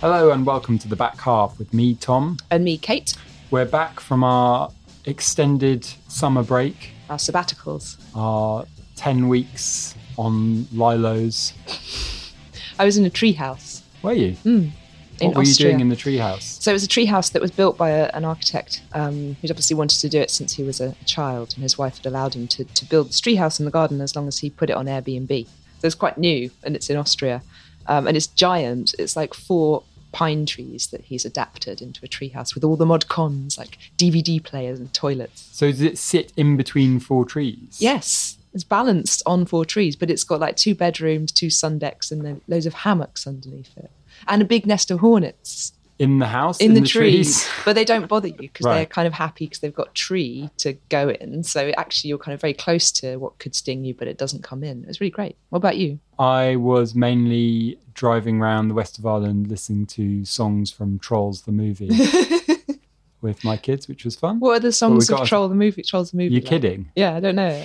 Hello and welcome to the back half with me, Tom. And me, Kate, We're back from our extended summer break, our sabbaticals. our 10 weeks on Lilo's. I was in a treehouse Were you? in what were Austria. you doing in the treehouse? So it was a treehouse that was built by a, an architect um, who'd obviously wanted to do it since he was a child, and his wife had allowed him to, to build this treehouse in the garden as long as he put it on Airbnb. So it's quite new, and it's in Austria, um, and it's giant. It's like four pine trees that he's adapted into a treehouse with all the mod cons like DVD players and toilets. So does it sit in between four trees? Yes, it's balanced on four trees, but it's got like two bedrooms, two sun decks, and then loads of hammocks underneath it, and a big nest of hornets In the house? in, the, trees? trees. But they don't bother you because they're kind of happy because they've got tree to go in. So actually, you're kind of very close to what could sting you, but it doesn't come in. It's really great. What about you? I was mainly driving around the west of Ireland listening to songs from Trolls the movie with my kids, which was fun. What are the songs of a- the movie? Trolls the movie. You're like? kidding. Yeah, I don't know.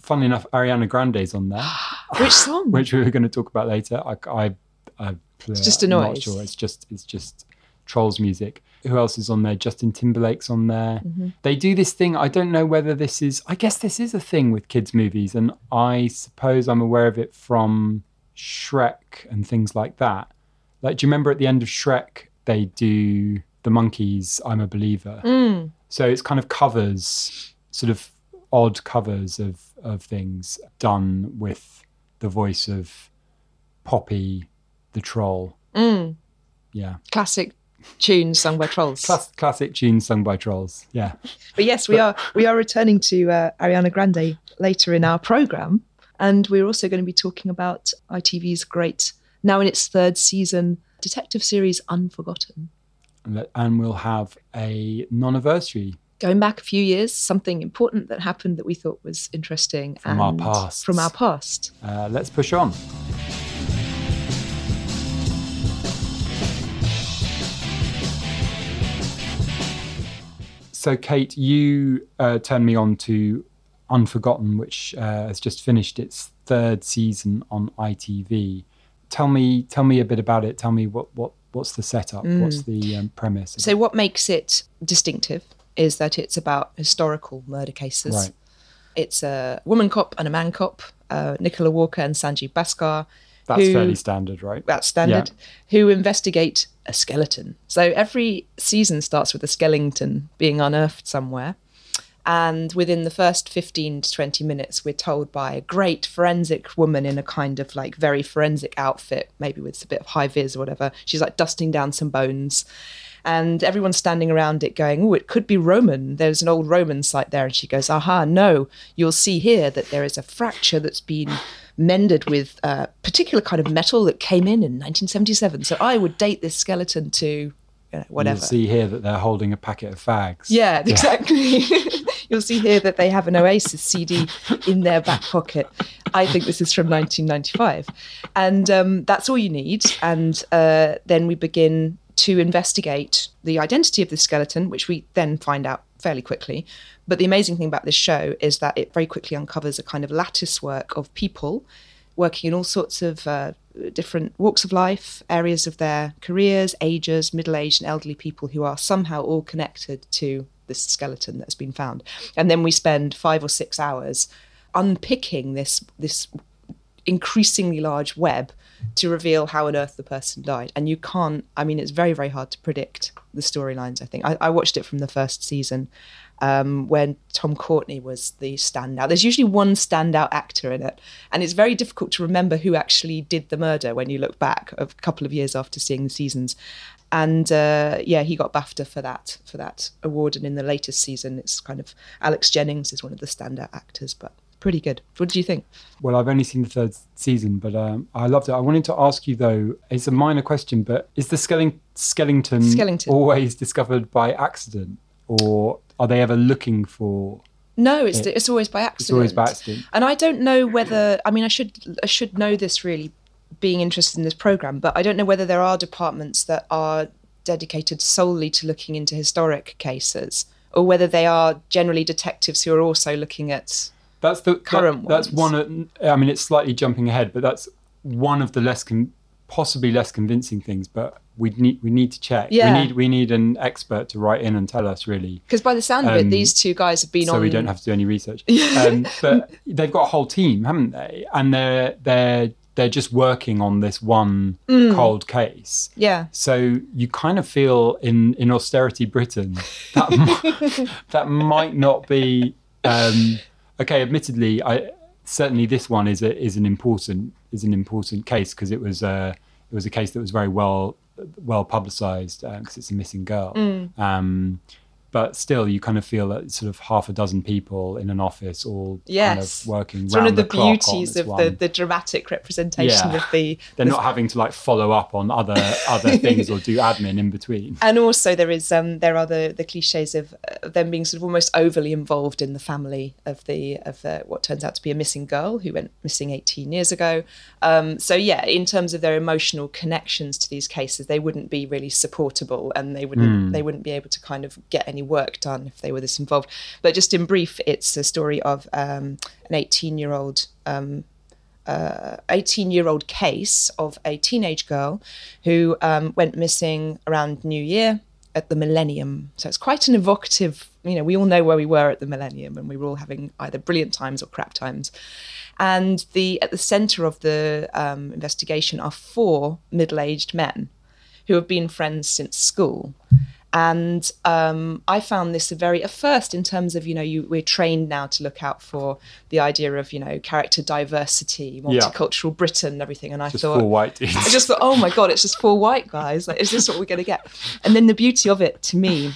Funnily enough, Ariana Grande's on there. Which song? which we were going to talk about later. I, I, I it's uh, just a noise. sure. It's just it's just trolls music. Who else is on there? Justin Timberlake's on there. Mm-hmm. They do this thing. I don't know whether this is. I guess this is a thing with kids' movies, and I suppose I'm aware of it from Shrek and things like that. Like, do you remember at the end of Shrek they do the Monkees? I'm a believer. Mm. So it's kind of covers, sort of odd covers of of things done with the voice of Poppy, the troll. Mm. Yeah, Classic tunes sung by trolls. Class- classic tunes sung by trolls. Yeah, But yes, we are we are returning to uh, Ariana Grande later in our program, and we're also going to be talking about ITV's great, now in its third season, detective series Unforgotten. and, we'll have a non-anniversary Going back a few years, something important that happened that we thought was interesting From our and pasts. From our past. Uh, let's push on. So, Kate, you uh, turned me on to Unforgotten, which uh, has just finished its third season on ITV. Tell me, tell me a bit about it. Tell me what, what what's the setup? What's the um, premise? So, what makes it distinctive is that it's about historical murder cases. Right. It's a woman cop and a man cop, uh, Nicola Walker and Sanjeev Bhaskar. That's who- fairly standard, right? that's standard, who investigate a skeleton. So every season starts with a skeleton being unearthed somewhere. And within the first 15 to 20 minutes, we're told by a great forensic woman in a kind of like very forensic outfit, maybe with a bit of high vis or whatever. She's like dusting down some bones. And everyone's standing around it going, Oh, it could be Roman. There's an old Roman site there. And she goes, Aha, no. You'll see here that there is a fracture that's been mended with a particular kind of metal that came in in 1977. So I would date this skeleton to you know, whatever. You'll see here that they're holding a packet of fags. Yeah, exactly. You'll see here that they have an Oasis CD in their back pocket. I think this is from 1995. And um, that's all you need. And uh, then we begin to investigate the identity of the skeleton, which we then find out fairly quickly. But the amazing thing about this show is that it very quickly uncovers a kind of lattice work of people working in all sorts of uh, different walks of life, areas of their careers, ages, middle aged and elderly people who are somehow all connected to this skeleton that has been found. And then we spend five or six hours unpicking this this increasingly large web to reveal how on earth the person died. And you can't, I mean, it's very, very hard to predict the storylines, I think. I, I, watched it from the first season um, when Tom Courtenay was the standout. There's usually one standout actor in it. And it's very difficult to remember who actually did the murder when you look back a couple of years after seeing the seasons. And uh, yeah, he got BAFTA for that for that award. And in the latest season, it's kind of Alex Jennings is one of the standout actors, but pretty good. What do you think? Well, I've only seen the third season, but um, I loved it. I wanted to ask you though, it's a minor question, but is the Skellington skeleton always discovered by accident, or are they ever looking for? No, it's it? it's always by accident. It's always by accident. And I don't know whether I mean I should I should know this really, being interested in this program, but I don't know whether there are departments that are dedicated solely to looking into historic cases, or whether they are generally detectives who are also looking at that's the current that, That's one. Of, I mean, it's slightly jumping ahead, but that's one of the less con- possibly less convincing things. But we need we need to check. Yeah. We need we need an expert to write in and tell us really. Because by the sound um, of it, um, these two guys have been so on. So we don't have to do any research. um, but they've got a whole team, haven't they? And they're they're they're just working on this one mm. cold case. Yeah. So you kind of feel in in austerity Britain that might, that might not be. Um, okay, admittedly, I certainly this one is a, is an important is an important case because it was uh, it was a case that was very well well publicized because uh, it's a missing girl. Mm. Um, but still you kind of feel that sort of half a dozen people in an office all yes. kind of working it's one of the, the beauties of the, the dramatic representation yeah. of the they're not having to like follow up on other other things or do admin in between and also there is um there are the the cliches of, of them being sort of almost overly involved in the family of the of the, what turns out to be a missing girl who went missing 18 years ago um so yeah in terms of their emotional connections to these cases they wouldn't be really supportable and they wouldn't mm. they wouldn't be able to kind of get any work done if they were this involved. But just in brief, it's a story of um, an 18 year old. Um, 18 uh, year old case of a teenage girl who um, went missing around New Year at the millennium. So it's quite an evocative, you know, we all know where we were at the millennium and we were all having either brilliant times or crap times. And the at the center of the um, investigation are four middle aged men who have been friends since school. And um, I found this a very, a first in terms of, you know, you, we're trained now to look out for the idea of, you know, character diversity, multicultural yeah. Britain and everything. And I just thought, white. I just thought, oh my God, it's just four white guys. Like, is this what we're going to get? And then the beauty of it to me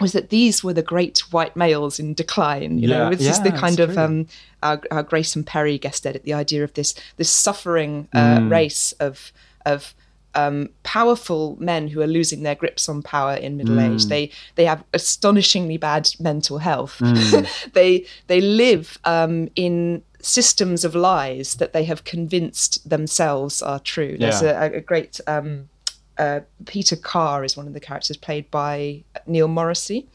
was that these were the great white males in decline. You yeah, know, this yeah, just the kind of um, our, our Grayson Perry guest edit, the idea of this this suffering uh, mm. race of of um, powerful men who are losing their grips on power in middle mm. age. They they have astonishingly bad mental health. Mm. they they live um, in systems of lies that they have convinced themselves are true. There's a, a, great um, uh, Peter Carr is one of the characters played by Neil Morrissey,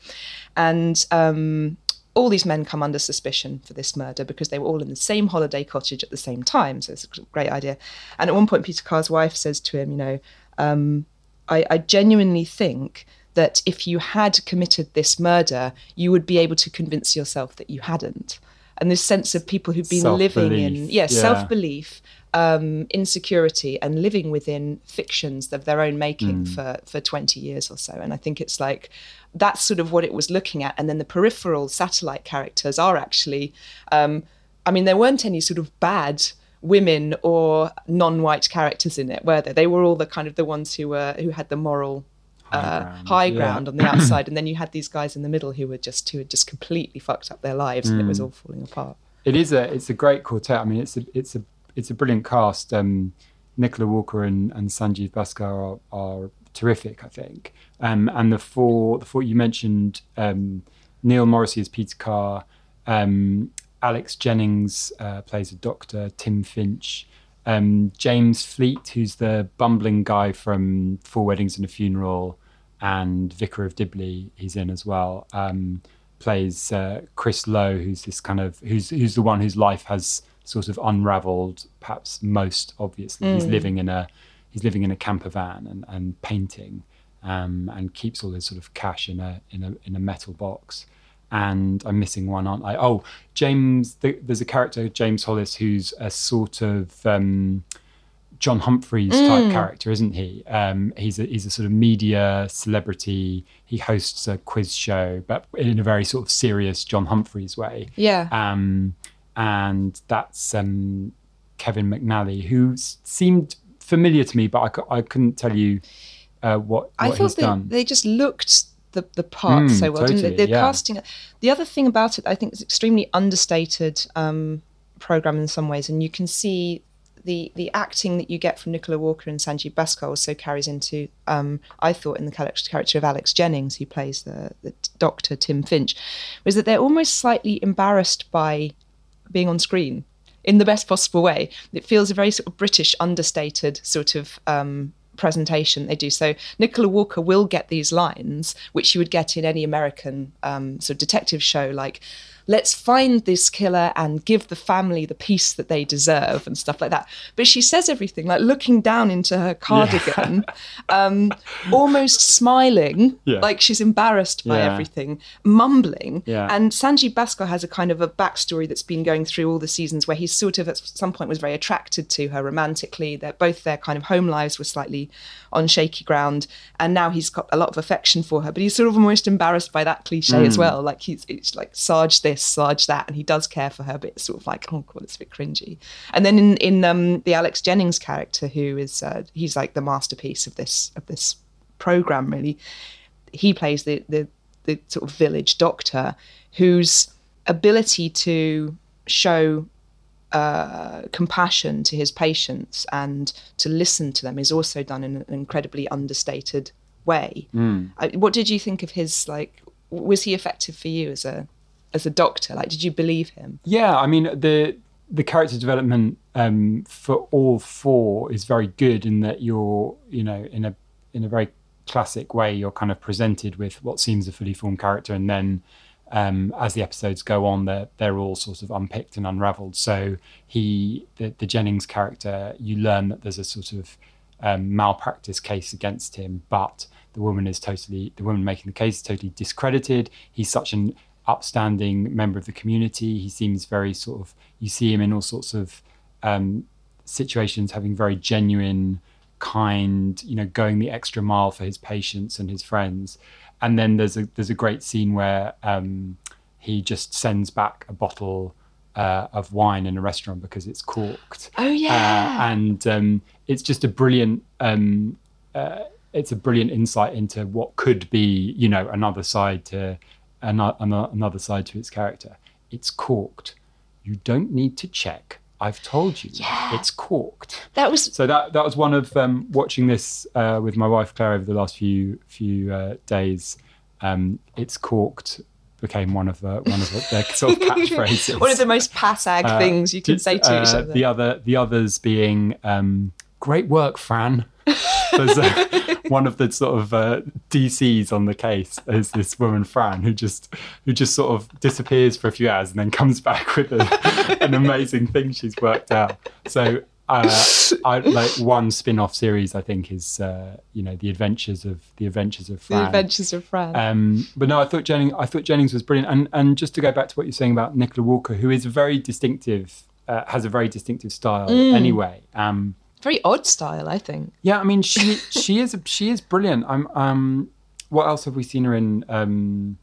and um, all these men come under suspicion for this murder because they were all in the same holiday cottage at the same time. So it's a great idea. And at one point, Peter Carr's wife says to him, You know, um, I, I genuinely think that if you had committed this murder, you would be able to convince yourself that you hadn't. And this sense of people who've been living in yeah, yeah. self belief, um, insecurity, and living within fictions of their own making mm. for, for 20 years or so. And I think it's like that's sort of what it was looking at. And then the peripheral satellite characters are actually, um, I mean, there weren't any sort of bad women or non-white characters in it, were there? They were all the kind of the ones who were who had the moral high uh, ground, high ground on the outside, and then you had these guys in the middle who were just who had just completely fucked up their lives, mm. and it was mm. all falling apart. It is a it's a great quartet. I mean, it's a it's a it's a brilliant cast. Um, Nicola Walker and, and Sanjeev Bhaskar are, are terrific, I think. Um, and the four, the four you mentioned, um, Neil Morrissey as Peter Carr, um, Alex Jennings uh, plays a doctor, Tim Finch, um, James Fleet, who's the bumbling guy from Four Weddings and a Funeral, and Vicar of Dibley, he's in as well. Um, plays uh, Chris Lowe, who's this kind of who's who's the one whose life has sort of unravelled. Perhaps most obviously, he's living in a he's living in a camper van and, and painting, um, and keeps all his sort of cash in a in a in a metal box. And I'm missing one, aren't I? Oh, James. The, there's a character, James Hollis, who's a sort of um, John Humphrys type character, isn't he? Um, he's a he's a sort of media celebrity. He hosts a quiz show, but in a very sort of serious John Humphrys way. Yeah. Um, and that's um, Kevin McNally, who seemed familiar to me, but I, I couldn't tell you uh, what, what I thought they, done. they just looked the, the part Mm, so well, didn't totally, they? The yeah. casting. The other thing about it, I think, is extremely understated um, program in some ways, and you can see the the acting that you get from Nicola Walker and Sanjeev Bhaskar also carries into. Um, I thought in the character character of Alex Jennings, who plays the the doctor Tim Finch, was that they're almost slightly embarrassed by being on screen in the best possible way. It feels a very sort of British, understated sort of um, presentation they do. So Nicola Walker will get these lines, which you would get in any American um, sort of detective show, like. Let's find this killer and give the family the peace that they deserve and stuff like that. But she says everything like looking down into her cardigan, um, almost smiling, Yeah. like she's embarrassed by Yeah. everything, mumbling. Yeah. And Sanjeev Bhaskar has a kind of a backstory that's been going through all the seasons where he sort of at some point was very attracted to her romantically. That both their kind of home lives were slightly on shaky ground, and now he's got a lot of affection for her. But he's sort of almost embarrassed by that cliche as well. Like he's it's like Sarge this, Sarge that, and he does care for her, but it's sort of like oh god, it's a bit cringy. And then in in um, the Alex Jennings character, who is uh, he's like the masterpiece of this of this program really he plays the, the the sort of village doctor whose ability to show uh, compassion to his patients and to listen to them is also done in an incredibly understated way. I, what did you think of his like? Was he effective for you as a as a doctor? Like, did you believe him? Yeah, I mean the the character development um, for all four is very good in that you're you know in a in a very classic way you're kind of presented with what seems a fully formed character and then um, as the episodes go on they're they're all sort of unpicked and unraveled so he the, the Jennings character you learn that there's a sort of um, malpractice case against him but the woman is totally the woman making the case is totally discredited he's such an upstanding member of the community. He seems very sort of, you see him in all sorts of um, situations having very genuine, kind, you know, going the extra mile for his patients and his friends. And then there's a there's a great scene where um, he just sends back a bottle uh, of wine in a restaurant because it's corked. Oh yeah. Uh, and um, it's just a brilliant um, uh, it's a brilliant insight into what could be you know another side to another, another side to its character it's corked you don't need to check i've told you yeah. it's corked that was so that that was one of um, watching this uh, with my wife Claire over the last few few uh, days. Um, it's corked became one of the one of the, their sort of catchphrases. one of the most passag Uh, things you can d- say to each uh, other. The other, the others being um, "Great work, Fran." There's a, one of the sort of uh, DCs on the case is this woman Fran who just who just sort of disappears for a few hours and then comes back with a, an amazing thing she's worked out. So. Uh, I, like one spin-off series, I think, is uh, you know the adventures of the adventures of Fran. the Adventures of Fran. Um, but no, I thought Jennings, I thought Jennings was brilliant. And and just to go back to what you're saying about Nicola Walker, who is very distinctive, uh, has a very distinctive style Mm. anyway. Um, Very odd style, I think. yeah, I mean she she is she is brilliant. I'm um, what else have we seen her in? Um,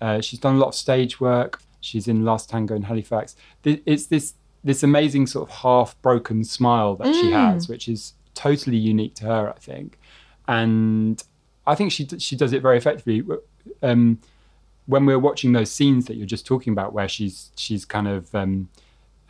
uh, she's done a lot of stage work. She's in Last Tango in Halifax. It's this this amazing sort of half broken smile that she has, which is totally unique to her, I think. And I think she she does it very effectively. Um, when we're watching those scenes that you're just talking about, where she's she's kind of um,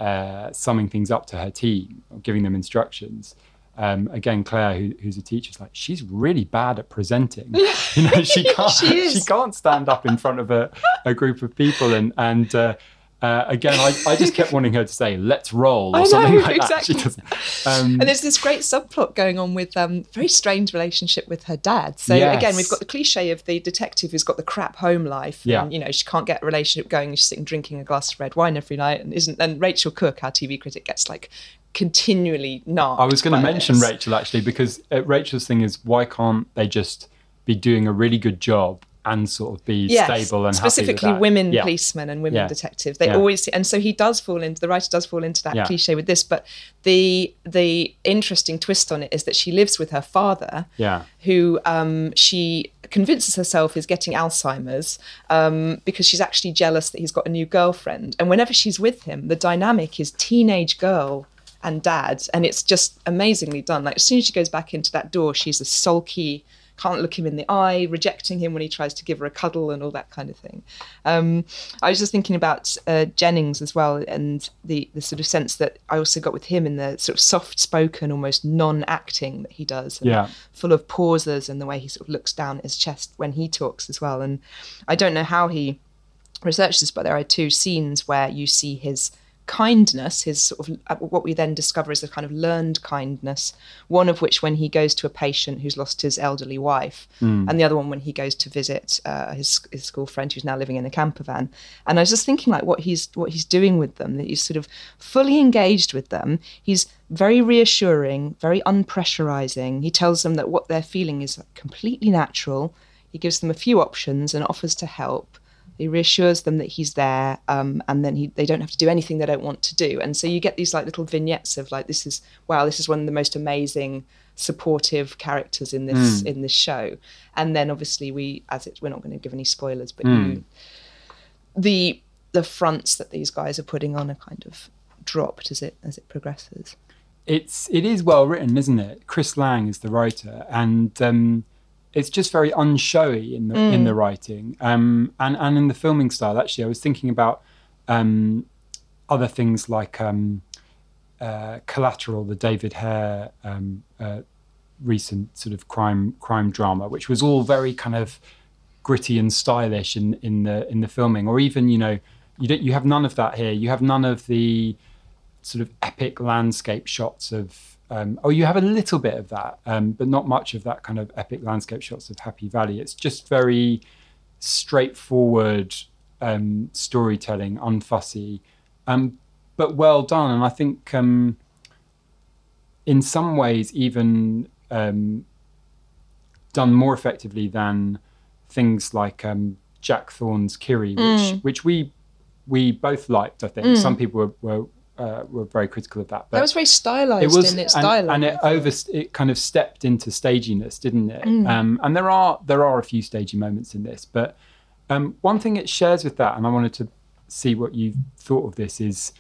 uh, summing things up to her team, or giving them instructions. Um, again, Claire, who, who's a teacher, is like she's really bad at presenting. You know, she can't She she can't stand up in front of a, a group of people and and uh, Uh, again, I, I just kept wanting her to say "Let's roll" or know, something like exactly. that. Um, And there's this great subplot going on with um, very strange relationship with her dad. So again, we've got the cliche of the detective who's got the crap home life. Yeah. And, you know, she can't get a relationship going. She's sitting drinking a glass of red wine every night, and isn't. And Rachel Cooke, our TV critic, gets like continually narked. I was going to mention this. Rachel actually because uh, Rachel's thing is why can't they just be doing a really good job and sort of be Yes, stable and specifically women Yeah. policemen and women Yeah. detectives. They Yeah. always and so he does fall into the writer does fall into that cliche with this. But the the interesting twist on it is that she lives with her father, Yeah. who um, she convinces herself is getting Alzheimer's um, because she's actually jealous that he's got a new girlfriend. And whenever she's with him, the dynamic is teenage girl and dad, and it's just amazingly done. Like as soon as she goes back into that door, she's a sulky. Can't look him in the eye, rejecting him when he tries to give her a cuddle and all that kind of thing. Um, I was just thinking about uh, Jennings as well, and the the sort of sense that I also got with him in the sort of soft-spoken, almost non-acting that he does. and Yeah. full of pauses and the way he sort of looks down at his chest when he talks as well. And I don't know how he researched this, but there are two scenes where you see his kindness, his sort of uh, what we then discover is a kind of learned kindness. One of which when he goes to a patient who's lost his elderly wife, and the other one when he goes to visit uh, his his school friend who's now living in a camper van. And I was just thinking like what he's what he's doing with them. That he's sort of fully engaged with them. He's very reassuring, very unpressurizing. He tells them that what they're feeling is completely natural. He gives them a few options and offers to help. He reassures them that he's there, um, and then he, they don't have to do anything they don't want to do. And so you get these like little vignettes of like, this is wow, this is one of the most amazing, supportive characters in this in this show. And then obviously we, as it, we're not going to give any spoilers, but you, the the fronts that these guys are putting on are kind of dropped as it as it progresses. it's it is well written, isn't it? Chris Lang is the writer, and um, it's just very unshowy in the in the writing, um, and and in the filming style. Actually, I was thinking about um, other things like um, uh, Collateral, the David Hare um, uh, recent sort of crime crime drama, which was all very kind of gritty and stylish in in the in the filming, or even you know you don't you have none of that here. You have none of the sort of epic landscape shots of um, oh you have a little bit of that um, but not much of that kind of epic landscape shots of happy valley. It's just very straightforward um, storytelling unfussy. Um, but well done and i think um, in some ways even um, done more effectively than things like um, jack thorne's kiri which, which we we both liked i think. Some people were, were uh, were very critical of that. But That was very stylized it was, in its and, dialogue. and it over it kind of stepped into staginess, didn't it? Mm. Um, and there are there are a few stagey moments in this, but um, one thing it shares with that, and I wanted to see what you thought of this, is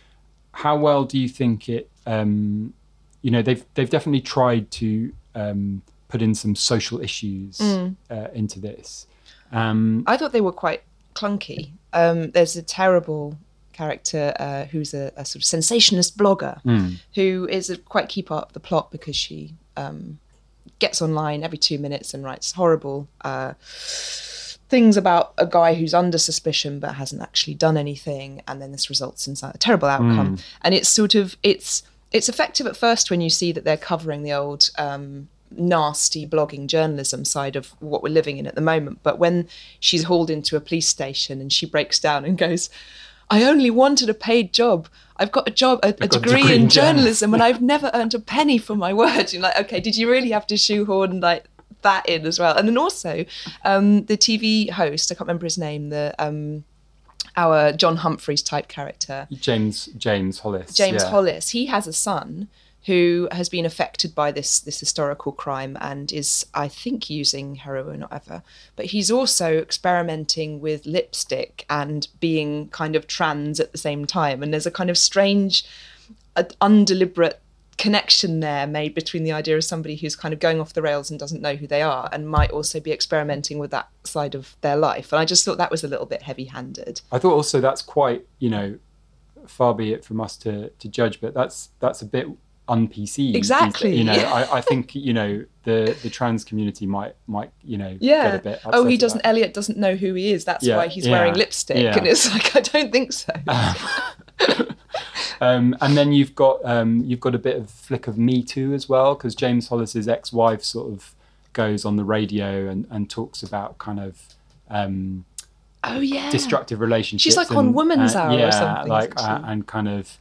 how well do you think it? Um, you know, they've they've definitely tried to um, put in some social issues Mm. uh, into this. Um, I thought they were quite clunky. Um, there's a terrible character uh, who's a, a sort of sensationalist blogger who is a quite key part of the plot because she um, gets online every two minutes and writes horrible uh, things about a guy who's under suspicion but hasn't actually done anything, and then this results in a terrible outcome. And it's sort of it's it's effective at first when you see that they're covering the old. Um, nasty blogging journalism side of what we're living in at the moment but when she's hauled into a police station and she breaks down and goes I only wanted a paid job. I've got a job, a, a degree, degree in journalism, and I've never earned a penny for my work. You're like, okay, did you really have to shoehorn like that in as well? And then also, um, the TV host, I can't remember his name, the um, our John Humphrys type character, James James Hollis. James yeah. Hollis, he has a son who has been affected by this this historical crime and is, I think, using heroin or whatever. But he's also experimenting with lipstick and being kind of trans at the same time. And there's a kind of strange, uh, undeliberate connection there made between the idea of somebody who's kind of going off the rails and doesn't know who they are and might also be experimenting with that side of their life. And I just thought that was a little bit heavy-handed. I thought also that's quite, you know, far be it from us to, to judge, but that's that's a bit un-PC. Exactly. You know. I, I think you know the the trans community might might you know Yeah. get a bit. oh, he doesn't. Elliot doesn't know who he is. That's Yeah, why he's yeah, wearing lipstick. yeah. And it's like I don't think so. Um, and then you've got um, you've got a bit of flick of Me Too as well, because James Hollis's ex-wife sort of goes on the radio and, and talks about kind of um, oh yeah. destructive relationships. She's like on and- Woman's uh, Hour or yeah, something, like uh, and kind of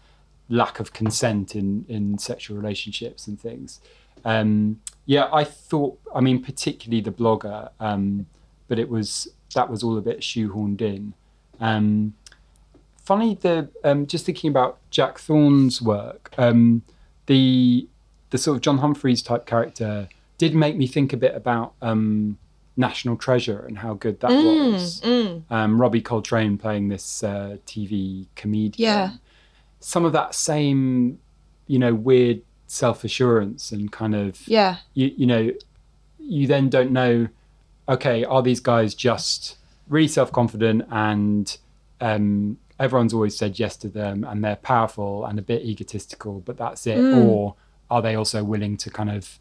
lack of consent in in sexual relationships and things. Um, yeah, I thought. I mean, particularly the blogger, um, but it was that was all a bit shoehorned in. Um, funny the um, just thinking about Jack Thorne's work, um, the the sort of John Humphrys type character did make me think a bit about um, National Treasure and how good that Mm, was. Um, Robbie Coltrane playing this uh, TV comedian. Yeah. Some of that same, you know, weird self assurance and kind of Yeah. you, you know, you then don't know, okay, are these guys just really self confident and um, everyone's always said yes to them and they're powerful and a bit egotistical, but that's it? Mm. Or are they also willing to kind of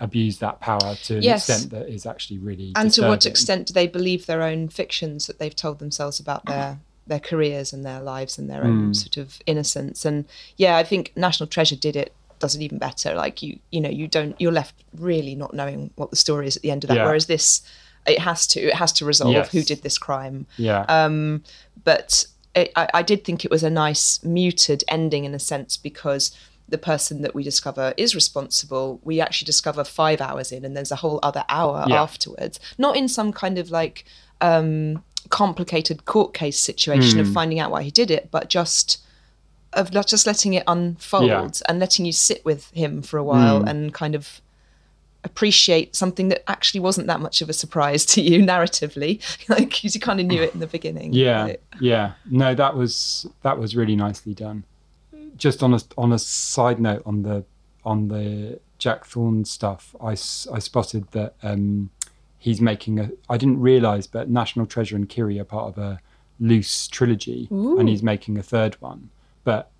abuse that power to an Yes. extent that is actually really and to what extent do they believe their own fictions that they've told themselves about their their careers and their lives and their own sort of innocence and yeah i think national treasure did it does it even better like you you know you don't you're left really not knowing what the story is at the end of that Yeah. whereas this it has to it has to resolve Yes. who did this crime Yeah. um, but it, I, I did think it was a nice muted ending in a sense because the person that we discover is responsible we actually discover five hours in and there's a whole other hour Yeah. afterwards not in some kind of like um, complicated court case situation Hmm. of finding out why he did it but just of not just letting it unfold Yeah. and letting you sit with him for a while Hmm. and kind of appreciate something that actually wasn't that much of a surprise to you narratively. Like 'cause you kind of knew it in the beginning yeah Like, yeah. No that was that was really nicely done. Just on a on a side note on the on the jack thorne stuff i i spotted that um he's making a i didn't realize but national treasure and kiri are part of a loose trilogy and he's making a third one. But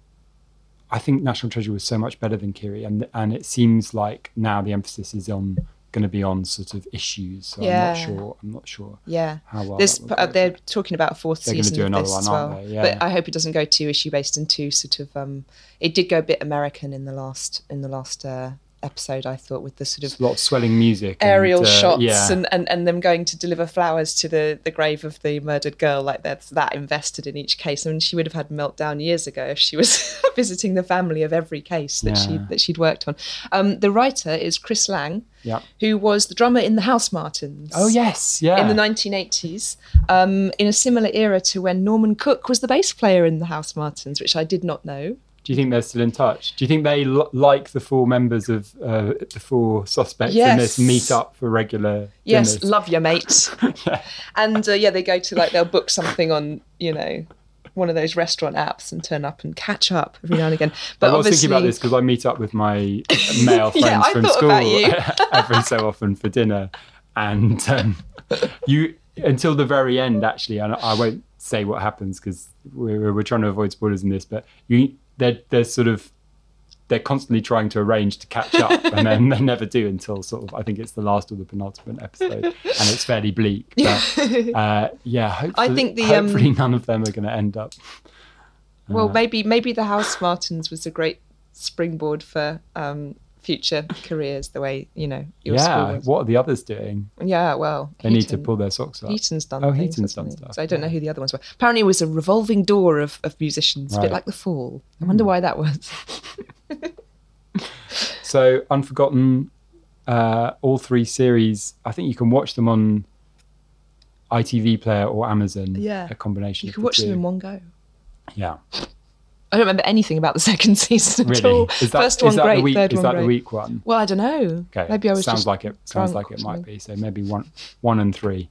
i think national treasure was so much better than kiri and and it seems like now the emphasis is on going to be on sort of issues so i'm Yeah. not sure i'm not sure yeah how well uh, they're talking about a fourth They're gonna season do of another this one, as aren't well they? Yeah. but i hope it doesn't go too issue based and too sort of um it did go a bit american in the last in the last uh episode i thought with the sort of lot of swelling music and, aerial uh, shots yeah. and, and, and them going to deliver flowers to the, the grave of the murdered girl like that's that invested in each case. And she would have had meltdown years ago if she was visiting the family of every case that she that she'd worked on. Um, the writer is chris lang yeah. who was the drummer in the housemartins oh yes. Yeah. in the 1980s, um, in a similar era to when Norman Cook was the bass player in the Housemartins, which I did not know. Do you think they're still in touch do you think they l- like the four members of uh, the four suspects in this Yes. meet up for regular Yes, dinners? love your mate. And uh, yeah, they go to like they'll book something on you know one of those restaurant apps and turn up and catch up every now and again. But I was obviously, thinking about this because I meet up with my male friends Yeah, from school every so often for dinner, and um, you until the very end actually, and I won't say what happens because we're, we're trying to avoid spoilers in this, but you they're they're sort of they're constantly trying to arrange to catch up, and then they never do until sort of I think it's the last or the penultimate episode, and it's fairly bleak. But uh, yeah, hopefully, think the, um, none of them are going to end up. well, maybe maybe the Housemartins was a great springboard for um, future careers. The way you know your yeah, what are the others doing? Yeah, well, They need to pull their socks up. Heaton's done. Oh, Heaton's done stuff, So I don't know who the other ones were. Apparently, it was a revolving door of, of musicians, a bit like the Fall. I wonder why that was. So Unforgotten, uh, all three series. I think you can watch them on ITV Player or Amazon. Yeah. a combination. You can the watch them in one go. Yeah, I don't remember anything about the second season at really. all. Is that, First is one that great, the week? third is one that great. the week one? Well, I don't know. Okay, Maybe I was sounds just like it. Sounds like it might be. So maybe one, one and three.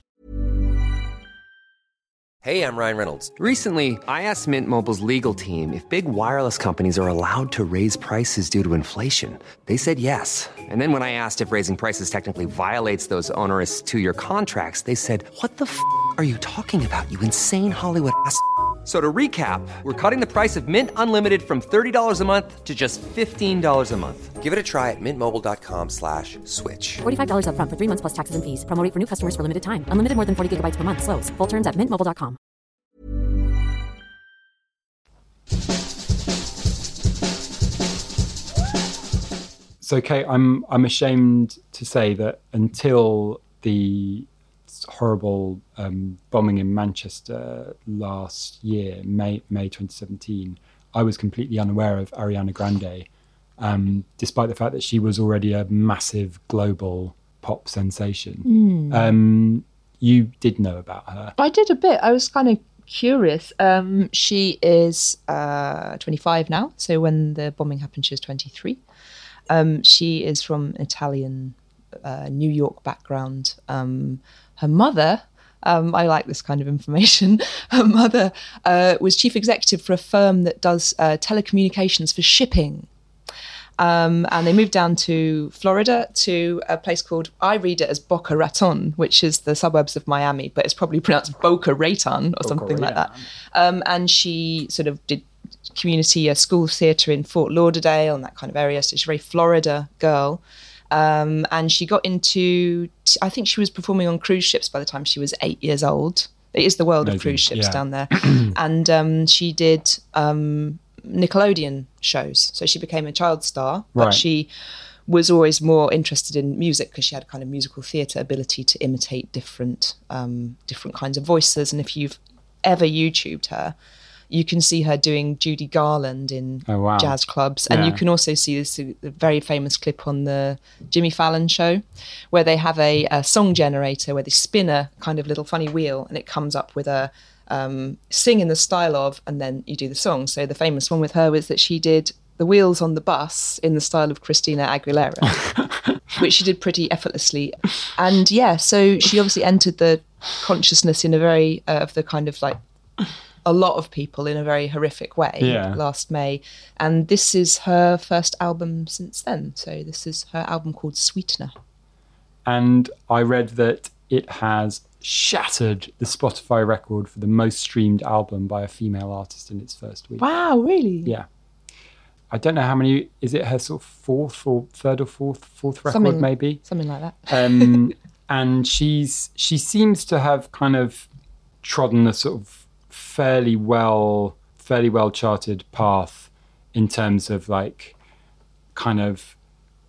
Hey, I'm Ryan Reynolds. Recently, I asked Mint Mobile's legal team if big wireless companies are allowed to raise prices due to inflation. They said yes. And then when I asked if raising prices technically violates those onerous two year contracts, they said, What the f are you talking about, you insane Hollywood ass? F- So to recap, we're cutting the price of Mint Unlimited from $30 a month to just $15 a month. Give it a try at mintmobile.com slash switch. $45 upfront for three months plus taxes and fees. Promo rate for new customers for limited time. Unlimited more than 40 gigabytes per month. Slows. Full terms at mintmobile.com. So, Kate, I'm I'm ashamed to say that until the horrible um, bombing in Manchester last year, May May 2017, I was completely unaware of Ariana Grande, um, despite the fact that she was already a massive global pop sensation. Um, you did know about her. I did a bit. I was kind of curious. Um, she is uh, 25 now. So when the bombing happened, she was 23. Um, she is from Italian, uh, New York background. Um, her mother, um, I like this kind of information. Her mother uh, was chief executive for a firm that does uh, telecommunications for shipping. Um, and they moved down to Florida to a place called, I read it as Boca Raton, which is the suburbs of Miami, but it's probably pronounced Boca Raton or something like that. Um, and she sort of did community a school theatre in Fort Lauderdale and that kind of area. So she's a very Florida girl. Um, and she got into, I think she was performing on cruise ships by the time she was eight years old. It is the world of cruise ships yeah. down there. and um, she did um, Nickelodeon shows. So she became a child star, but Right. she was always more interested in music because she had kind of musical theatre ability to imitate different um, different kinds of voices. And if you've ever YouTubed her, you can see her doing Judy Garland in Oh, wow. jazz clubs, and you can also see this very famous clip on the Jimmy Fallon show, where they have a, a song generator where they spin a kind of little funny wheel, and it comes up with a um, sing in the style of, and then you do the song. So the famous one with her was that she did the wheels on the bus in the style of Christina Aguilera, which she did pretty effortlessly. And yeah, so she obviously entered the consciousness in a very uh, of the kind of like a lot of people in a very horrific way Yeah. last May. And this is her first album since then. So this is her album called Sweetener. And I read that it has shattered the Spotify record for the most streamed album by a female artist in its first week. Wow, really? Yeah. I don't know how many. Is it her sort of fourth or third or fourth fourth record Something- maybe? Something like that. Um, and she's she seems to have kind of trodden a sort of fairly well fairly well charted path in terms of like kind of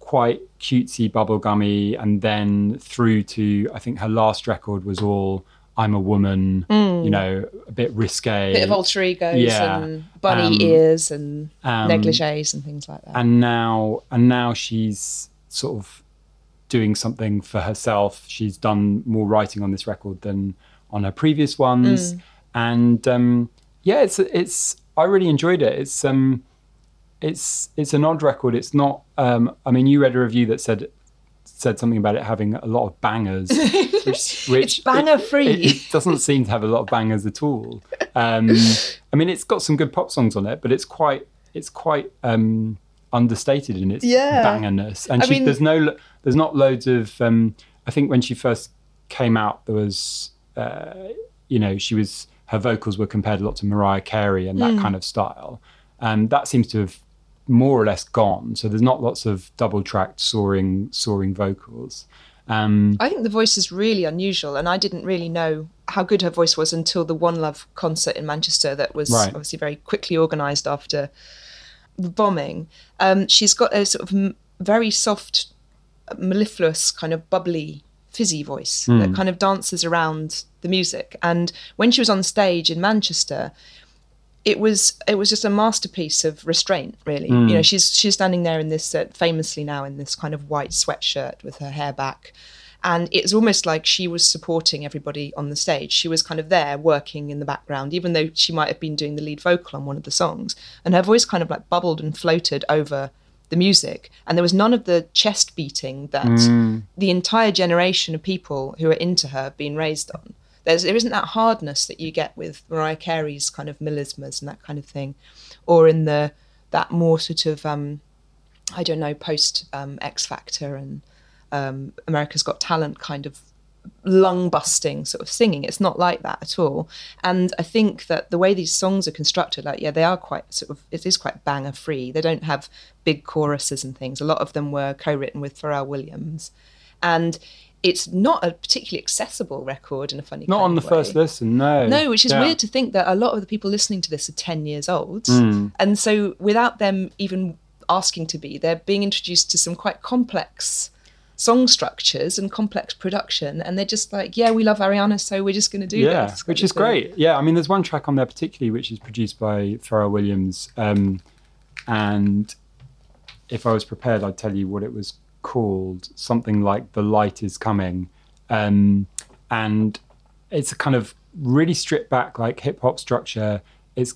quite cutesy bubblegummy and then through to I think her last record was all I'm a woman, you know, a bit risque. Bit of alter egos Yeah. and bunny Um, ears and um, negligees and things like that. and now and now she's sort of doing something for herself she's done more writing on this record than on her previous ones and um yeah it's it's i really enjoyed it it's um it's it's an odd record it's not um i mean you read a review that said said something about it having a lot of bangers which which banger-free. it, it doesn't seem to have a lot of bangers at all um i mean it's got some good pop songs on it but it's quite it's quite um understated in its Yeah. bangerness and she, mean- there's no there's not loads of um i think when she first came out there was uh you know she was her vocals were compared a lot to mariah carey and that kind of style and that seems to have more or less gone so there's not lots of double tracked soaring soaring vocals um I think the voice is really unusual, and I didn't really know how good her voice was until the One Love concert in Manchester that was Right. obviously very quickly organised after the bombing. Um, she's got a sort of m- very soft, mellifluous, kind of bubbly, fizzy voice that kind of dances around the music. And when she was on stage in Manchester, it was it was just a masterpiece of restraint really. You know she's she's standing there in this uh, famously now in this kind of white sweatshirt with her hair back. And it's almost like she was supporting everybody on the stage. She was kind of there working in the background even though she might have been doing the lead vocal on one of the songs. And her voice kind of like bubbled and floated over the music. And there was none of the chest beating that the entire generation of people who are into her have been raised on. There's there isn't that hardness that you get with Mariah Carey's kind of melismas and that kind of thing, or in the that more sort of um, I don't know post um, X Factor and um, America's Got Talent kind of lung busting sort of singing. It's not like that at all. And I think that the way these songs are constructed, like, yeah, they are quite sort of, it is quite banger free. They don't have big choruses and things. A lot of them were co written with Pharrell Williams. And it's not a particularly accessible record in a funny Not on the first listen, no. No, which is Yeah. weird to think that a lot of the people listening to this are 10 years old. Hmm. And so without them even asking to be, they're being introduced to some quite complex song structures and complex production. And they're just like, yeah, we love Ariana, so we're just going to do yeah, this. which is great. Yeah, I mean, there's one track on there particularly which is produced by Pharrell Williams, um, and if I was prepared, I'd tell you what it was called. Something like "The Light Is Coming," um, and it's a kind of really stripped back, like hip hop structure. It's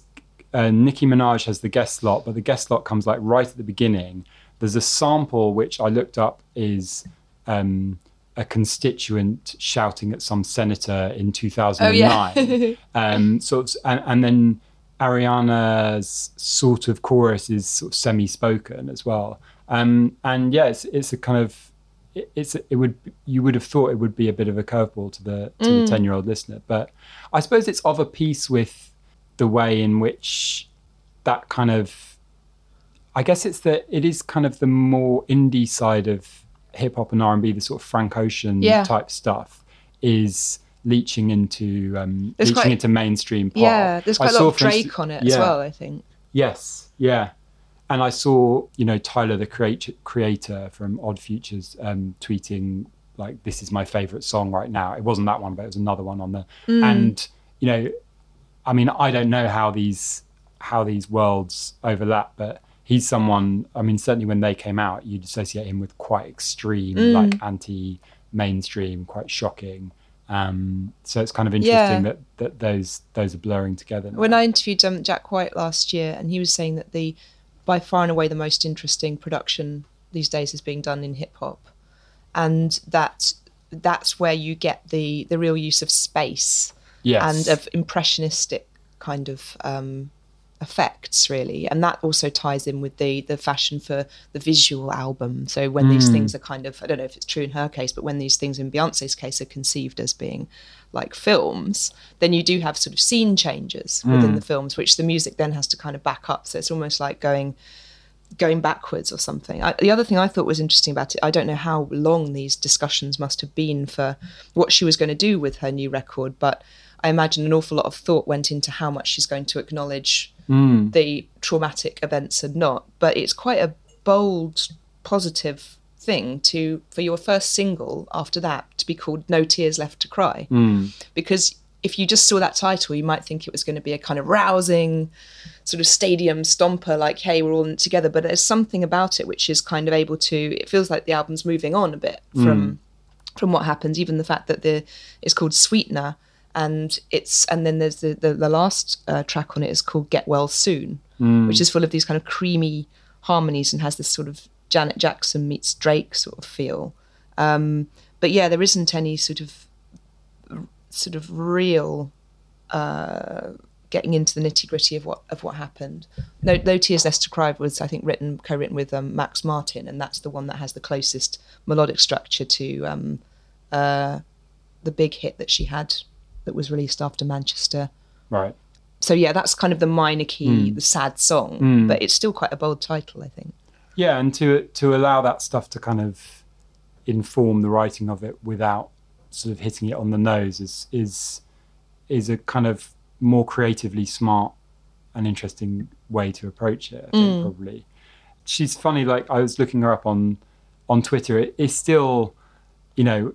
uh, Nicki Minaj has the guest slot, but the guest slot comes like right at the beginning. There's a sample which I looked up is um, a constituent shouting at some senator in 2009. um, sort of, and, and then Ariana's sort of chorus is sort of semi-spoken as well. Um, and yeah, it's, it's a kind of it- it's it would you would have thought it would be a bit of a curveball to the to the ten year old listener, but I suppose it's of a piece with the way in which that kind of I guess it's the it is kind of the more indie side of hip hop and R and B, the sort of Frank Ocean Yeah. type stuff is leaching into um, There's quite- into mainstream pop. Yeah, there's quite a lot of Drake instance- on it as well, I think. Yes, yeah. And I saw, you know, Tyler, the creat- creator from Odd Futures, um, tweeting like, "This is my favorite song right now." It wasn't that one, but it was another one on there. And you know, I mean, I don't know how these how these worlds overlap, but he's someone. I mean, certainly when they came out, you'd associate him with quite extreme, like anti-mainstream, quite shocking. Um, so it's kind of interesting Yeah. that that those those are blurring together. now. When I interviewed um, Jack White last year, and he was saying that the by far and away the most interesting production these days is being done in hip hop, and that that's where you get the the real use of space yes. and of impressionistic kind of um, effects really. And that also ties in with the the fashion for the visual album. So when these hmm. things are kind of i don't know if it's true in her case but when these things in beyonce's case are conceived as being like films then you do have sort of scene changes within hmm. the films which the music then has to kind of back up. So it's almost like going going backwards or something. I, the other thing I thought was interesting about it, I don't know how long these discussions must have been for what she was going to do with her new record, but I imagine an awful lot of thought went into how much she's going to acknowledge Hmm. the traumatic events and not. But it's quite a bold, positive thing to for your first single after that to be called No Tears Left to Cry. Hmm. Because if you just saw that title, you might think it was going to be a kind of rousing sort of stadium stomper, like, hey, we're all in it together. But there's something about it which is kind of able to, it feels like the album's moving on a bit from hmm. from what happens. Even the fact that the it's called Sweetener, and it's and then there's the the, the last uh, track on it is called Get Well Soon, which is full of these kind of creamy harmonies and has this sort of Janet Jackson meets Drake sort of feel. Um, but yeah, there isn't any sort of sort of real uh, getting into the nitty gritty of what of what happened. No, no Tears Left to Cry was I think written co-written with um, Max Martin, and that's the one that has the closest melodic structure to um, uh, the big hit that she had that was released after Manchester. right. So yeah, that's kind of the minor key, hmm. the sad song, hmm. but it's still quite a bold title, I think. Yeah, and to to allow that stuff to kind of inform the writing of it without sort of hitting it on the nose is is is a kind of more creatively smart and interesting way to approach it. I think hmm. probably she's funny. Like I was looking her up on on Twitter. It is still, you know,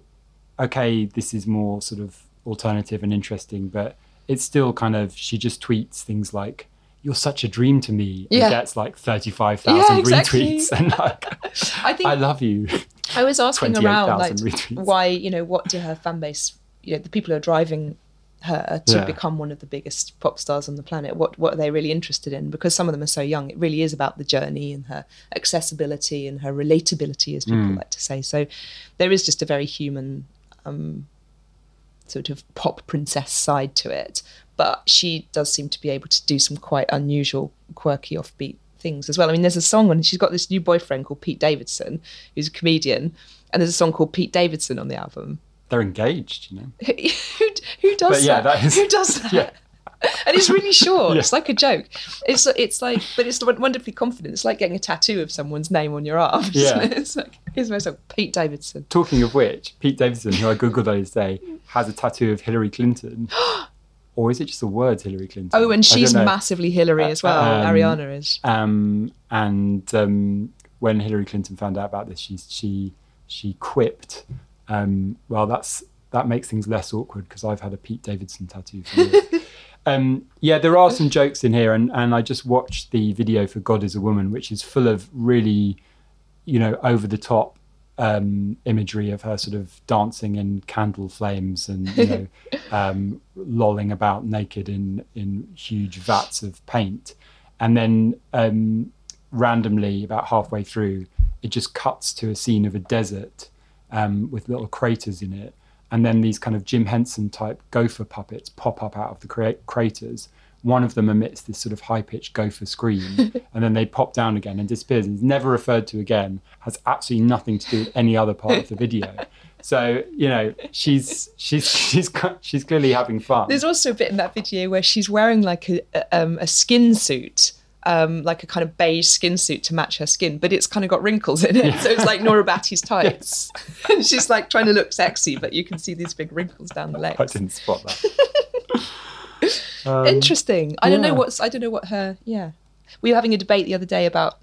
okay. This is more sort of alternative and interesting, but it's still kind of she just tweets things like. You're such a dream to me, and Yeah. gets like thirty-five thousand Yeah, exactly. retweets, and like, I think I love you. I was asking around like 28,000 retweets. why, you know, what do her fan base, you know, the people who are driving her to Yeah. become one of the biggest pop stars on the planet, what what are they really interested in? Because some of them are so young. It really is about the journey and her accessibility and her relatability, as people Hmm. like to say. So there is just a very human um, sort of pop princess side to it. But she does seem to be able to do some quite unusual, quirky, offbeat things as well. I mean, there's a song when she's got this new boyfriend called Pete Davidson, who's a comedian, and there's a song called Pete Davidson on the album. they're engaged, you know. who, who does But yeah, that? that is- who does that? Yeah. And it's really short. Yeah. It's like a joke. It's it's like, but it's wonderfully confident. It's like getting a tattoo of someone's name on your arm. Yeah. it's like here's myself, Pete Davidson. Talking of which, Pete Davidson, who I googled the other day, has a tattoo of Hillary Clinton. or is it just the words Hillary Clinton? Oh, and she's massively Hillary as well. Um, Ariana is. Um, and um, when Hillary Clinton found out about this, she she she quipped, um, "Well, that's that makes things less awkward because I've had a Pete Davidson tattoo." For years." um, yeah, there are some jokes in here, and and I just watched the video for "God Is a Woman," which is full of really, you know, over the top um, imagery of her sort of dancing in candle flames and you know um, lolling about naked in in huge vats of paint, and then um, randomly about halfway through, it just cuts to a scene of a desert um, with little craters in it, and then these kind of Jim Henson type gopher puppets pop up out of the cra- craters. One of them emits this sort of high pitched gopher scream, and then they pop down again and disappears. It's never referred to again. Has absolutely nothing to do with any other part of the video. So you know, she's she's she's she's clearly having fun. There's also a bit in that video where she's wearing like a a, um, a skin suit. Um, like a kind of beige skin suit to match her skin, but it's kind of got wrinkles in it. So it's like Nora Batty's tights. and she's like trying to look sexy, but you can see these big wrinkles down the legs. I didn't spot that. Um, Interesting. I don't know what's. I don't know what her. Yeah, we were having a debate the other day about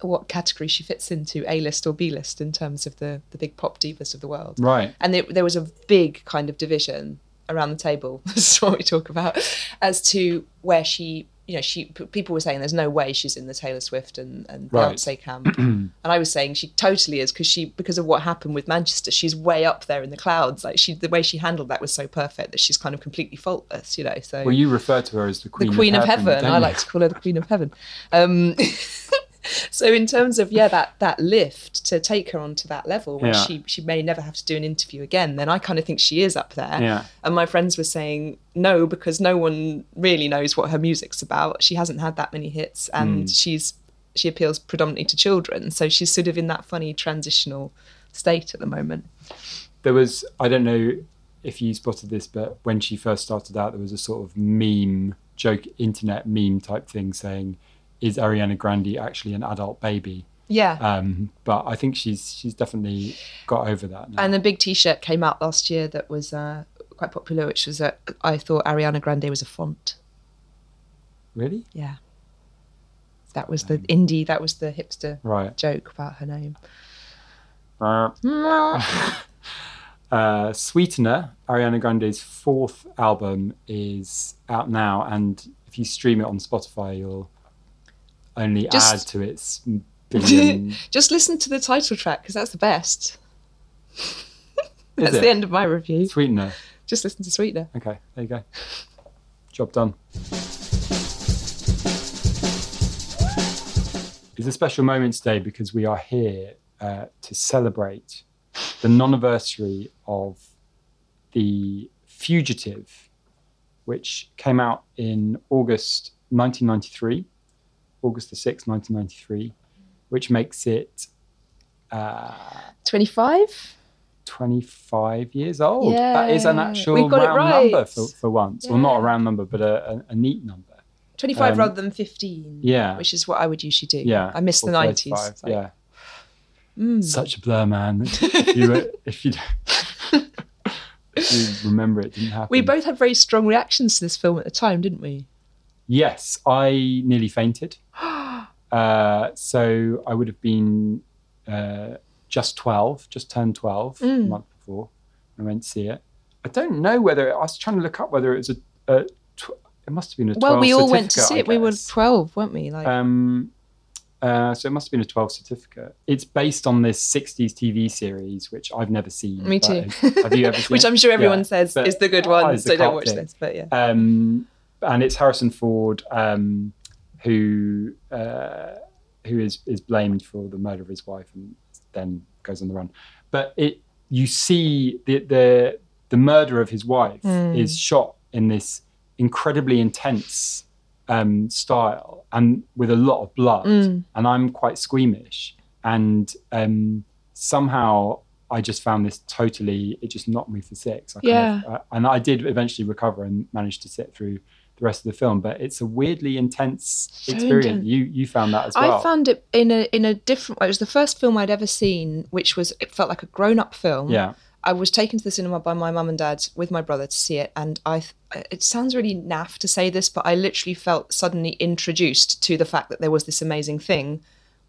what category she fits into, A list or B list, in terms of the the big pop divas of the world. Right. And there, there was a big kind of division around the table. This is what we talk about as to where she. You know, she people were saying there's no way she's in the Taylor Swift and, and Right. Beyonce camp, and I was saying she totally is because she because of what happened with Manchester, she's way up there in the clouds. Like she, the way she handled that was so perfect that she's kind of completely faultless. You know, so Well, you refer to her as the Queen, the Queen, Queen of Heaven. don't I like to call her the Queen of Heaven. Um, so in terms of yeah, that that lift to take her onto that level where Yeah. she she may never have to do an interview again, then I kind of think she is up there. Yeah. And my friends were saying no because no one really knows what her music's about. She hasn't had that many hits, and Hmm. she's she appeals predominantly to children. So she's sort of in that funny transitional state at the moment. there was I don't know if you spotted this, but when she first started out, there was a sort of meme joke, internet meme type thing saying, "Is Ariana Grande actually an adult baby?" Yeah. Um, but I think she's she's definitely got over that. Now. And the big T-shirt came out last year that was uh, quite popular, which was uh, I thought Ariana Grande was a font. really, Yeah, that was the indie. That was the hipster right? joke about her name. uh, Sweetener, Ariana Grande's fourth album, is out now, and if you stream it on Spotify, you'll only Just- add to its billion. Just listen to the title track because that's the best. That's the end of my review. Sweetener. Just listen to Sweetener. Okay, there you go. Job done. It's a special moment today because we are here uh, to celebrate the non-anniversary of the Fugitive, which came out in August 1993, August the 6th, 1993, which makes it Twenty-five. 25 years old. That is an actual we got it round right. number for, for once. Well, not a round number, but a, a, a neat number. Twenty-five Um, rather than fifteen. yeah. which is what I would usually do. Yeah. I miss the nineties. 35, Yeah. Such a blur, man. if you, if you, if you remember it didn't happen. We both had very strong reactions to this film at the time, didn't we? Yes, I nearly fainted. Uh, so I would have been uh, just 12, just turned 12 Mm. a month before I went to see it. I don't know whether, I was trying to look up whether it was a, a tw- it must have been a 12 Well, we all went to see it. We were twelve, weren't we? Like, Um, uh, so it must have been a 12 certificate. It's based on this 60s TV series, which I've never seen. Me too. Have you ever seen which it? I'm sure everyone Yeah, says is the good one. So don't watch thing. this. But yeah. Um, and it's Harrison Ford um, who uh, who is is blamed for the murder of his wife and then goes on the run. But it you see the the the murder of his wife is shot in this incredibly intense um, style and with a lot of blood. And I'm quite squeamish, and um, somehow I just found this totally. It just knocked me for six. I kind Yeah. Of, uh, and I did eventually recover and managed to sit through the rest of the film. But it's a weirdly intense So experience. intense. You you found that as well. I found it in a in a different way. It was the first film I'd ever seen, which was it felt like a grown up film. Yeah. I was taken to the cinema by my mum and dad with my brother to see it, and I. It sounds really naff to say this, but I literally felt suddenly introduced to the fact that there was this amazing thing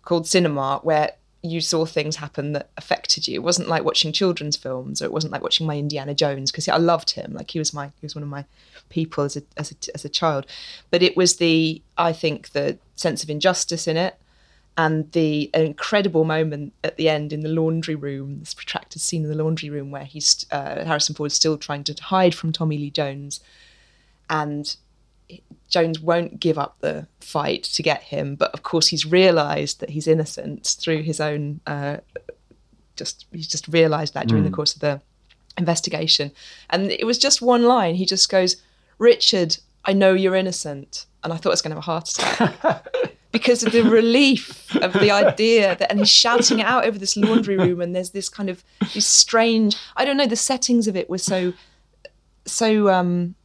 called cinema where you saw things happen that affected you. It wasn't like watching children's films, or it wasn't like watching my Indiana Jones because I loved him. Like he was my he was one of my people as a as a as a child. But it was the I think the sense of injustice in it and the incredible moment at the end in the laundry room, this protracted scene in the laundry room where he's uh, Harrison Ford is still trying to hide from Tommy Lee Jones, and Jones won't give up the fight to get him, but of course he's realised that he's innocent through his own. Uh, just he's just realised that during the course of the investigation, and it was just one line. He just goes, "Richard, I know you're innocent," and I thought I was going to have a heart attack. because of the relief of the idea that and he's shouting it out over this laundry room and there's this kind of these strange i don't know the settings of it were so so um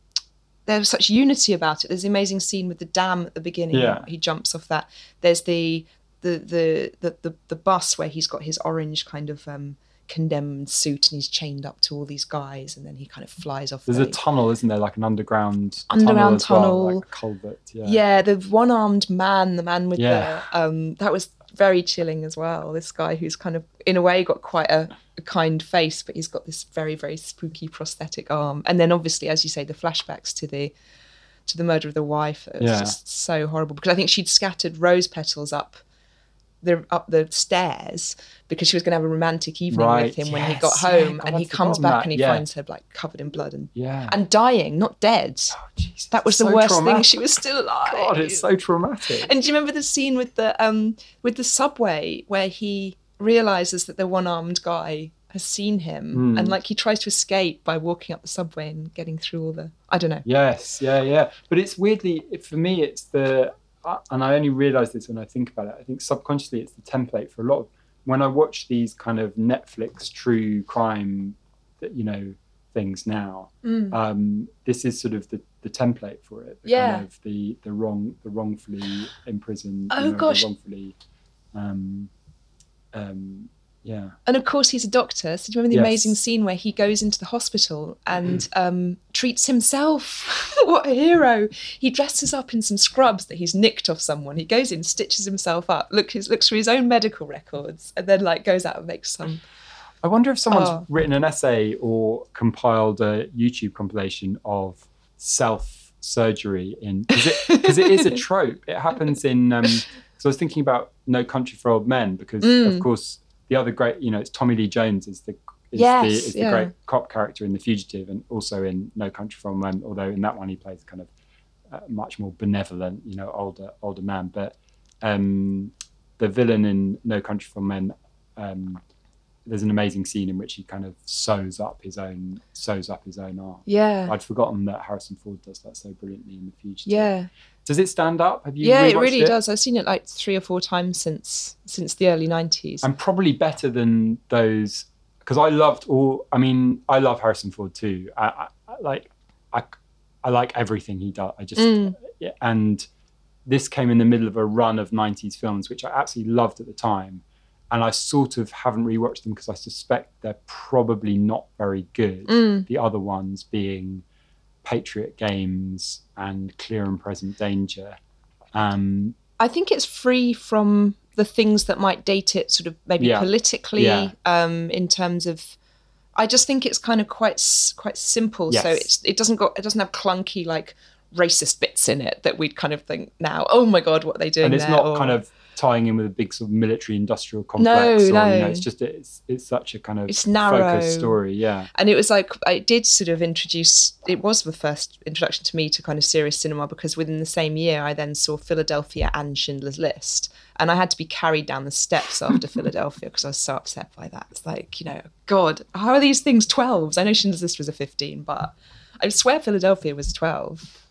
there was such unity about it there's the amazing scene with the dam at the beginning Yeah. he jumps off that there's the the the the the, the bus where he's got his orange kind of um condemned suit and he's chained up to all these guys and then he kind of flies off There's the- a tunnel, isn't there? Like an underground Underground tunnel, well, like a culvert. Yeah. yeah the one-armed man the man with Yeah. the um that was very chilling as well this guy who's kind of in a way got quite a, a kind face but he's got this very very spooky prosthetic arm and then obviously as you say the flashbacks to the to the murder of the wife it was Yeah. just so horrible because i think she'd scattered rose petals up the up the stairs because she was going to have a romantic evening Right, with him when he got yes, yeah, home God, and he comes back that, and he yeah. finds her like covered in blood and Yeah. and dying not dead Jesus, that was the so worst thing she was still alive God, it's so traumatic. and do you remember the scene with the um with the subway where he realizes that the one-armed guy has seen him Hmm. and like he tries to escape by walking up the subway and getting through all the I don't know. Yes, yeah, yeah. But it's weirdly, for me, it's the, and I only realize this when I think about it. I think subconsciously it's the template for a lot of, when I watch these kind of Netflix true crime, that you know, things now, Mm. um, this is sort of the, the template for it. The Yeah. Kind of the, the wrong, the wrongfully imprisoned. Oh, you know, the gosh. wrongfully, um, um, yeah. And of course he's a doctor. So do you remember the Yes. amazing scene where he goes into the hospital and um, treats himself? what a hero. He dresses up in some scrubs that he's nicked off someone. He goes in, stitches himself up, look, looks through his own medical records, and then like goes out and makes some I wonder if someone's Oh. written an essay or compiled a YouTube compilation of self surgery in because it, it is a trope. It happens in. Um, so I was thinking about No Country for Old Men because, Mm. of course, the other great, you know, it's Tommy Lee Jones is the is Yes, the, is the great cop character in The Fugitive and also in No Country for Old Men. Although in that one he plays kind of uh, much more benevolent, you know, older older man. But um, the villain in No Country for Old Men. Um, there's an amazing scene in which he kind of sews up his own sews up his own arm. yeah. I'd forgotten that Harrison Ford does that so brilliantly in The Fugitive. Yeah. Does it stand up? Have you? yeah, it really does. I've seen it like three or four times since since the early nineties. And probably better than those because I loved all. I mean, I love Harrison Ford too. I, I, I like I, I like everything he does. I just Mm. yeah, and this came in the middle of a run of '90s films, which I absolutely loved at the time. And I sort of haven't rewatched them because I suspect they're probably not very good. Mm. The other ones being Patriot Games and Clear and Present Danger. Um, I think it's free from the things that might date it, sort of maybe Yeah. politically, Yeah. um, in terms of. I just think it's kind of quite quite simple. So Yes. it's it doesn't got it doesn't have clunky like racist bits in it that we'd kind of think now. Oh my god, what are they doing? and it's there? not Or- kind of tying in with a big sort of military industrial complex or you no. know it's just it's it's such a kind of It's narrow. focused story yeah. And it was like it did sort of introduce it was the first introduction to me to kind of serious cinema because within the same year i then saw philadelphia and schindler's list. And i had to be carried down the steps after philadelphia because i was so upset by that. It's like you know god how are these things 12s i know schindler's list was a 15 but i swear philadelphia was 12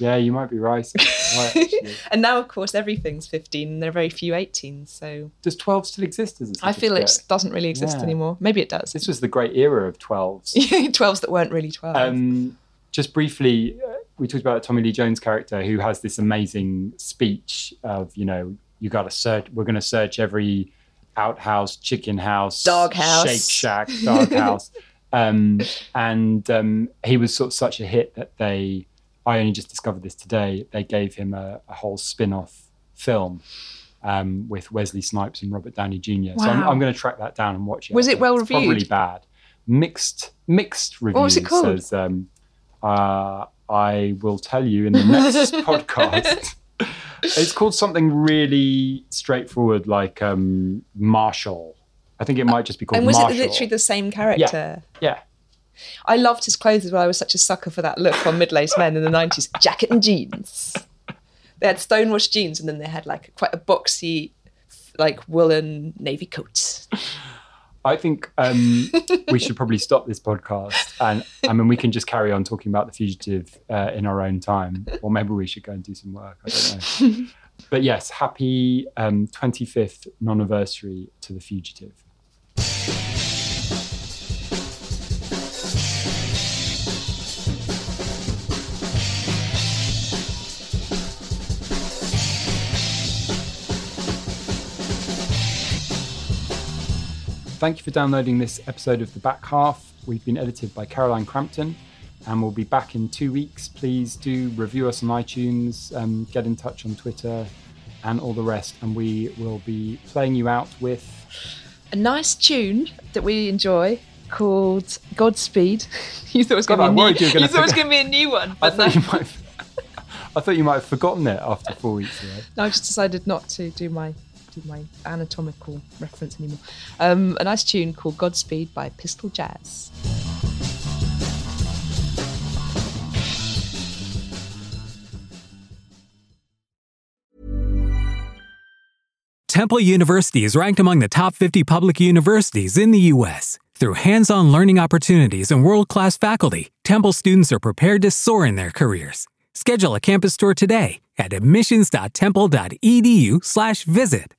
Yeah, you might be right. Right, and now, of course, everything's 15 and there are very few 18s. So Does 12 still exist as a I feel it doesn't really exist Yeah. anymore. Maybe it does. This was the great era of 12s. 12s that weren't really 12. Um, just briefly, uh, we talked about Tommy Lee Jones' character who has this amazing speech of, you know, you got to search, we're going to search every outhouse, chicken house, Doghouse. shake shack, doghouse. um, and um, he was sort of such a hit that they, I only just discovered this today, they gave him a, a whole spin off film. Um, with Wesley Snipes and Robert Downey Jr. So I'm, I'm going to track that down and watch it. Was it It's well Probably reviewed? bad. Mixed, mixed reviews. What was it called? Says, um, uh, I will tell you in the next podcast. It's called something really straightforward, like um, Marshall. I think it might just be called and was Marshall. it literally the same character? Yeah. I loved his clothes as well. I was such a sucker for that look on middle-aged men in the 90s. Jacket and jeans. They had stonewashed jeans and then they had like quite a boxy, like woolen navy coat. I think um, we should probably stop this podcast, and I mean we can just carry on talking about the fugitive uh, in our own time, or maybe we should go and do some work. I don't know. but yes, happy um, 25th non-anniversary to the fugitive. Thank you for downloading this episode of The Back Half. We've been edited by Caroline Crampton and we'll be back in two weeks. Please do review us on iTunes, um, get in touch on Twitter, and all the rest. And we will be playing you out with. A nice tune that we enjoy called Godspeed. you thought it was going to be a new, you were thought it was going to be a new one, I no. thought you might. Have, I thought you might have forgotten it after four weeks ago. No, I just decided not to do my do my anatomical reference anymore. Um, a nice tune called Godspeed by Pistol Jazz. Temple University is ranked among the top 50 public universities in the U.S. Through hands on learning opportunities and world class faculty, Temple students are prepared to soar in their careers. Schedule a campus tour today at admissions.temple.edu/slash visit.